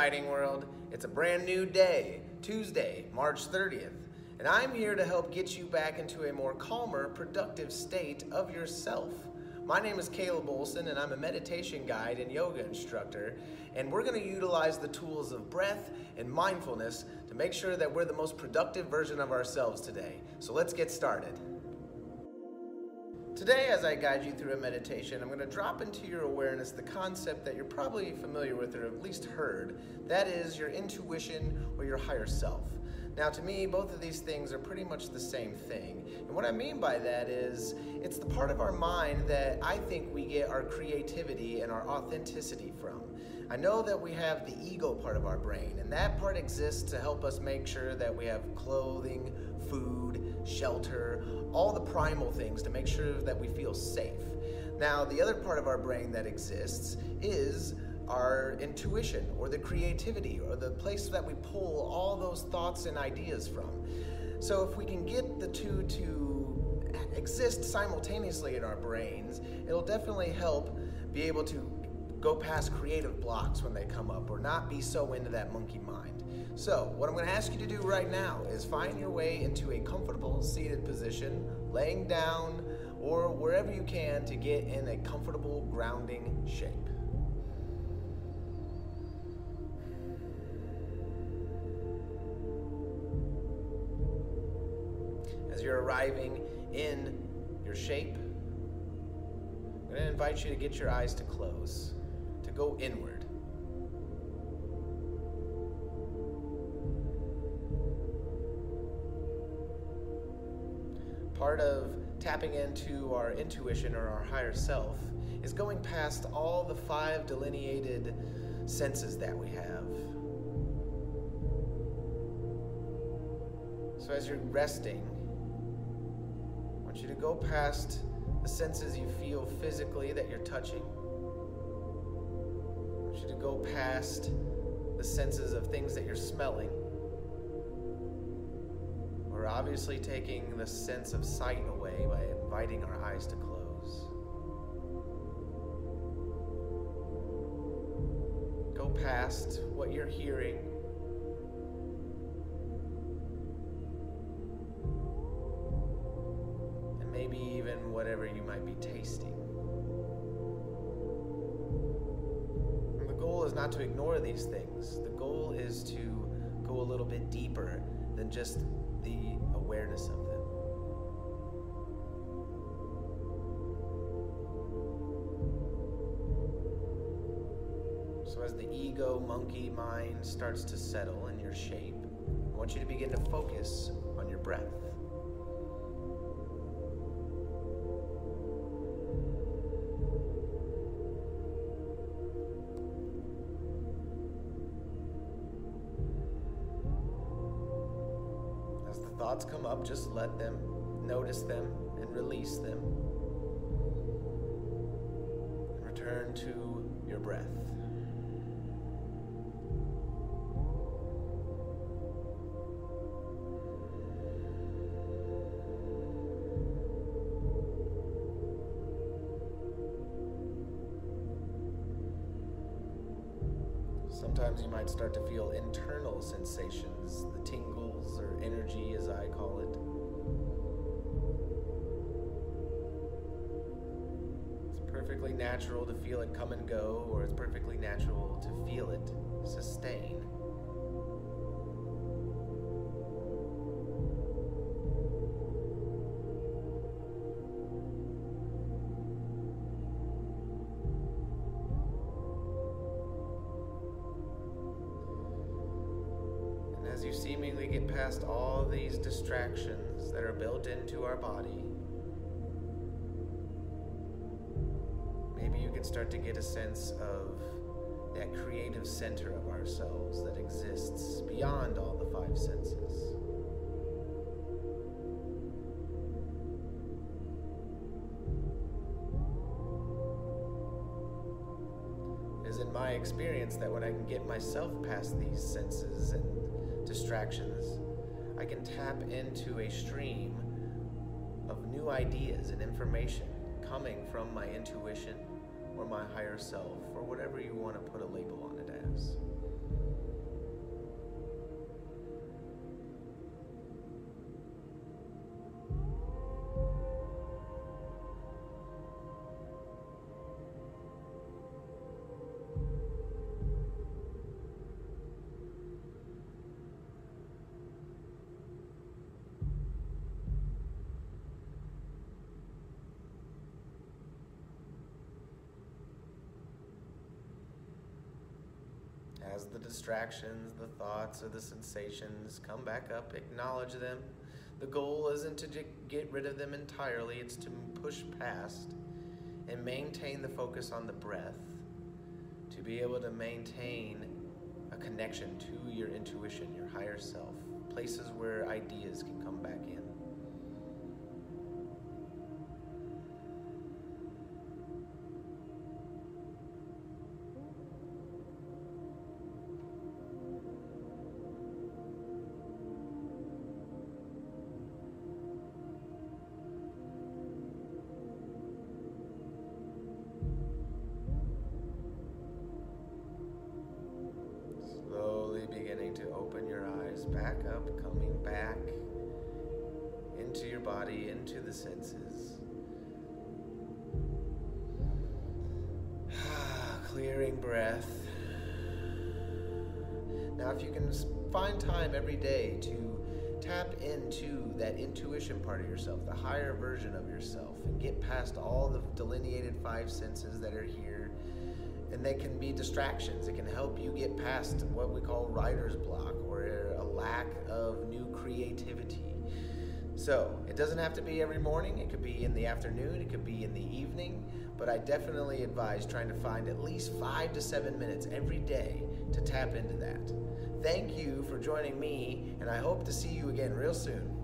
Lighting World. It's a brand new day, Tuesday, March 30th, and I'm here to help get you back into a more calmer, productive state of yourself. My name is Caleb Olson, and I'm a meditation guide and yoga instructor, and we're going to utilize the tools of breath and mindfulness to make sure that we're the most productive version of ourselves today. So let's get started. Today, as I guide you through a meditation, I'm going to drop into your awareness the concept that you're probably familiar with or at least heard. That is your intuition or your higher self. Now, to me, both of these things are pretty much the same thing. And what I mean by that is it's the part of our mind that I think we get our creativity and our authenticity from. I know that we have the ego part of our brain, and that part exists to help us make sure that we have clothing, food, shelter, all the primal things to make sure that we feel safe. Now, the other part of our brain that exists is our intuition or the creativity or the place that we pull all those thoughts and ideas from. So, if we can get the two to exist simultaneously in our brains, it'll definitely help be able to go past creative blocks when they come up or not be so into that monkey mind. So, what I'm going to ask you to do right now is find your way into a comfortable seated position, laying down, or wherever you can to get in a comfortable grounding shape. As you're arriving in your shape, I'm going to invite you to get your eyes to close, to go inward. part of tapping into our intuition or our higher self is going past all the five delineated senses that we have. So as you're resting, I want you to go past the senses you feel physically that you're touching. You to go past the senses of things that you're smelling. We're obviously taking the sense of sight away by inviting our eyes to close. Go past what you're hearing. And maybe even whatever you might be tasting. Is not to ignore these things. The goal is to go a little bit deeper than just the awareness of them. So, as the ego monkey mind starts to settle in your shape, I want you to begin to focus on your breath. Thoughts come up, just let them, notice them, and release them. Return to your breath. Sometimes you might start to feel internal sensations, the tingles or energy as I call it. It's perfectly natural to feel it come and go, or it's perfectly natural to feel it sustain. Seemingly get past all these distractions that are built into our body, maybe you can start to get a sense of that creative center of ourselves that exists beyond all the five senses. It is in my experience that when I can get myself past these senses and distractions, I can tap into a stream of new ideas and information coming from my intuition or my higher self or whatever you want to put a label on it as. The distractions, the thoughts, or the sensations come back up, acknowledge them. The goal isn't to get rid of them entirely, it's to push past and maintain the focus on the breath, to be able to maintain a connection to your intuition, your higher self, places where ideas can come back in. Up, coming back into your body, into the senses. Clearing breath. Now, if you can find time every day to tap into that intuition part of yourself, the higher version of yourself, and get past all the delineated five senses that are here, and they can be distractions. It can help you get past what we call writer's block lack of new creativity. So it doesn't have to be every morning, it could be in the afternoon, it could be in the evening, but I definitely advise trying to find at least five to seven minutes every day to tap into that. Thank you for joining me, and I hope to see you again real soon.